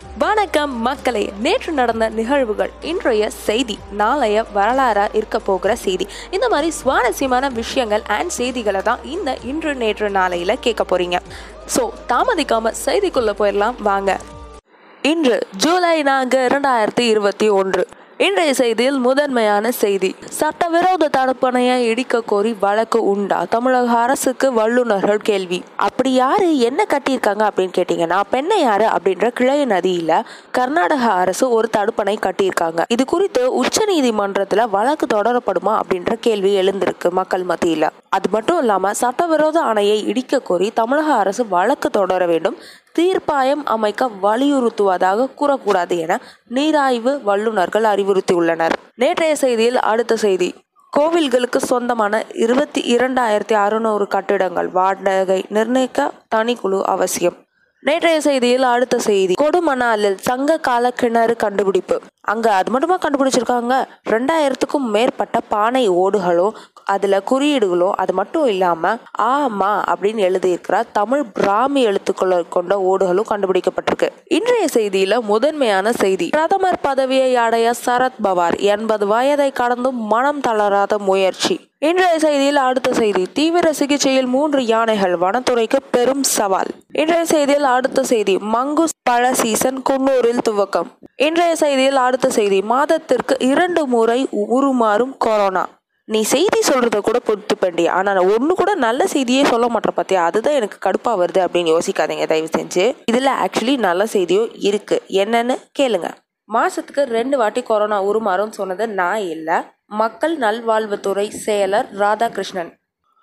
வணக்கம் மக்களே நேற்று நடந்த நிகழ்வுகள் இன்றைய செய்தி நாளைய வரலாறா இருக்க போகிற செய்தி. இந்த மாதிரி சுவாரஸ்யமான விஷயங்கள் அண்ட் செய்திகளை தான் இந்த இன்று நேற்று நாளையில கேட்க போறீங்க. ஸோ தாமதிக்காம செய்திக்குள்ள போயிடலாம் வாங்க. இன்று ஜூலை நான்கு இரண்டாயிரத்தி இருபத்தி ஒன்று. இன்றைய செய்தியில் முதன்மையான செய்தி. சட்டவிரோத தடுப்பணையை இடிக்க கோரி வழக்கு உண்டா? தமிழக அரசுக்கு வல்லுநர்கள் கேள்வி. அப்படி யாரு என்ன கட்டியிருக்காங்க அப்படின்னு கேட்டீங்கன்னா பெண்ணை யாரு அப்படின்ற கிளைய நதியில கர்நாடக அரசு ஒரு தடுப்பணை கட்டியிருக்காங்க. இது குறித்து உச்ச நீதிமன்றத்துல வழக்கு தொடரப்படுமா அப்படின்ற கேள்வி எழுந்திருக்கு மக்கள் மத்தியில. அது மட்டும் இல்லாம சட்டவிரோத அணையை இடிக்க கோரி தமிழக அரசு வழக்கு தொடர வேண்டும். தீர்ப்பாயம் அமைக்க வலியுறுத்துவதாக கூறக்கூடாது என நீராய்வு வல்லுநர்கள் அறிவுறுத்தியுள்ளனர். நேற்றைய செய்தியில் அடுத்த செய்தி. கோவில்களுக்கு சொந்தமான இருபத்தி இரண்டாயிரத்தி அறுநூறு கட்டிடங்கள் வாடகை நிர்ணயிக்க தனிக்குழு அவசியம். நேற்றைய செய்தியில் அடுத்த செய்தி. கொடுமணாலில் சங்க கால கிணறு கண்டுபிடிப்பு. அங்க அது மட்டுமா கண்டுபிடிச்சிருக்காங்க? ரெண்டாயிரத்துக்கும் மேற்பட்ட பானை ஓடுகளும் அதுல குறியீடுகளும் அது மட்டும் இல்லாம ஆமா அப்படின்னு எழுதியிருக்கிற தமிழ் பிராமி எழுத்துக்களை கொண்ட ஓடுகளும் கண்டுபிடிக்கப்பட்டிருக்கு. இன்றைய செய்தியில முதன்மையான செய்தி. பிரதமர் பதவியை அடைய சரத் பவார் எண்பது வயதை கடந்தும் மனம் தளராத முயற்சி. இன்றைய செய்தியில் அடுத்த செய்தி. தீவிர சிகிச்சையில் மூன்று யானைகள் வனத்துறைக்கு பெரும் சவால். இன்றைய செய்தியில் அடுத்த செய்தி. மங்குஸ் பழ சீசன் குன்னூரில் துவக்கம். இன்றைய செய்தியில் அடுத்த செய்தி. மாதத்திற்கு இரண்டு முறை உருமாறும் கொரோனா. நீ செய்தி சொல்றத கூட பொறுத்துப்பண்டி ஆனா நான் ஒண்ணு கூட நல்ல செய்தியே சொல்ல மாட்டேன் பார்த்தியா அதுதான் எனக்கு கடுப்பா வருது அப்படின்னு யோசிக்காதீங்க. தயவு செஞ்சு. இதுல ஆக்சுவலி நல்ல செய்தியும் இருக்கு. என்னன்னு கேளுங்க. மாசத்துக்கு ரெண்டு வாட்டி கொரோனா உருமாறும் சொன்னது நான் இல்லை. மக்கள் நல்வாழ்வுத்துறை செயலர் ராதாகிருஷ்ணன்.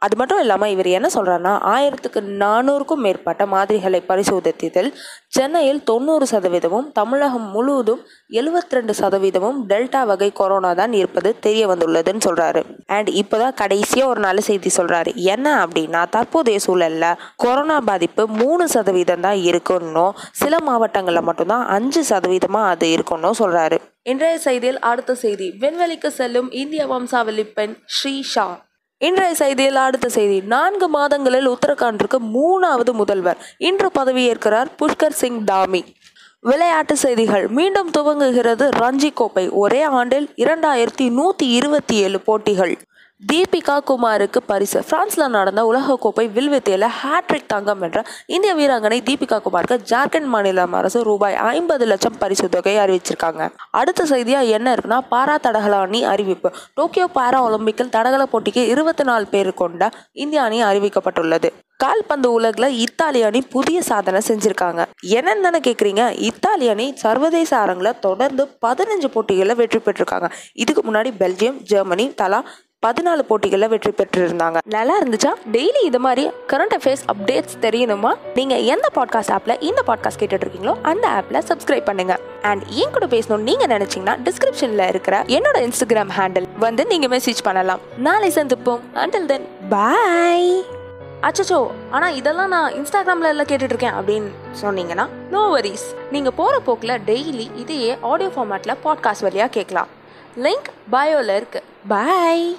அது மட்டும் இல்லாமல் இவர் என்ன சொல்கிறாருன்னா ஆயிரத்துக்கு நானூறுக்கும் மேற்பட்ட மாதிரிகளை பரிசோதித்ததில் சென்னையில் தொண்ணூறு சதவீதமும் தமிழகம் முழுவதும் எழுபத்தி ரெண்டு சதவீதமும் டெல்டா வகை கொரோனா தான் இருப்பது தெரிய வந்துள்ளதுன்னு சொல்கிறாரு அண்ட் இப்போ தான் கடைசியாக ஒரு நல்ல செய்தி சொல்கிறாரு என்ன அப்படின்னா தற்போதைய சூழலில் கொரோனா பாதிப்பு மூணு சதவீதம் தான் இருக்கணும் சில மாவட்டங்களில் மட்டும்தான் அஞ்சு சதவீதமாக அது இருக்குன்னு சொல்கிறாரு இன்றைய செய்தியில் அடுத்த செய்தி. விண்வெளிக்கு செல்லும் இந்திய வம்சாவளி பெண் ஸ்ரீ ஷா இன்றைய செய்தியில் அடுத்த செய்தி. நான்கு மாதங்களில் உத்தரகாண்டிற்கு மூணாவது முதல்வர். இன்று பதவியேற்கிறார் புஷ்கர் சிங் தாமி. விளையாட்டு செய்திகள். மீண்டும் துவங்குகிறது ரஞ்சி கோப்பை ஒரே ஆண்டில் இரண்டாயிரத்தி நூத்தி இருபத்தி ஏழு போட்டிகள். தீபிகா குமாருக்கு பரிசு. பிரான்ஸில் நடந்த உலகக்கோப்பை வில்வித்தையில் ஹேட்ரிக் தங்கம் வென்ற இந்திய வீராங்கனை தீபிகா குமாருக்கு ஜார்க்கண்ட் மாநிலம் அரசு ரூபாய் ஐம்பது லட்சம் பரிசு தொகை அறிவிச்சிருக்காங்க. அடுத்த செய்தியாக என்ன இருக்குன்னா பாரா தடகள அணி அறிவிப்பு. டோக்கியோ பாரா ஒலிம்பிக்கில் தடகள போட்டிக்கு இருபத்தி நாலு பேர் கொண்ட இந்திய அணி அறிவிக்கப்பட்டுள்ளது. கால்பந்து உலகில் இத்தாலி அணி புதிய சாதனை செஞ்சுருக்காங்க. என்னன்னு தானே கேட்குறீங்க இத்தாலி அணி சர்வதேச அரங்கில் தொடர்ந்து பதினஞ்சு போட்டிகளில் வெற்றி பெற்றிருக்காங்க. இதுக்கு முன்னாடி பெல்ஜியம் ஜெர்மனி தலா பதினாலு போட்டிகளில் வெற்றி பெற்றிருந்தாங்க. நல்லா இருந்துச்சா? டெய்லி இது மாதிரி கரண்ட் அஃபேர்ஸ் அப்டேட்ஸ் தெரியணுமா? நீங்க எந்த பாட்காஸ்ட் ஆப்ல இந்த பாட்காஸ்ட் கேட்டுட்டு இருக்கீங்களோ அந்த ஆப்ல சப்ஸ்கிரைப் பண்ணுங்க. அண்ட் என் கூட பேசணும்னு நீங்க நினைச்சீங்கன்னா டிஸ்கிரிப்ஷன்ல இருக்கிற என்னோட இன்ஸ்டாகிராம் ஹேண்டில் வந்து நீங்க மெசேஜ் பண்ணலாம். நாளை சந்திப்போம். அண்டில் தென் பாய் அச்சோ ஆனா இதெல்லாம் நான் இன்ஸ்டாகிராம்ல எல்லாம் கேட்டுட்டு இருக்கேன் அப்படின்னு சொன்னீங்கன்னா நோ வரிஸ் நீங்க போற போக்குல டெய்லி இதையே ஆடியோ ஃபார்மேட்ல பாட்காஸ்ட் வழியா கேட்கலாம். லிங்க் பயோல இருக்கு. பாய்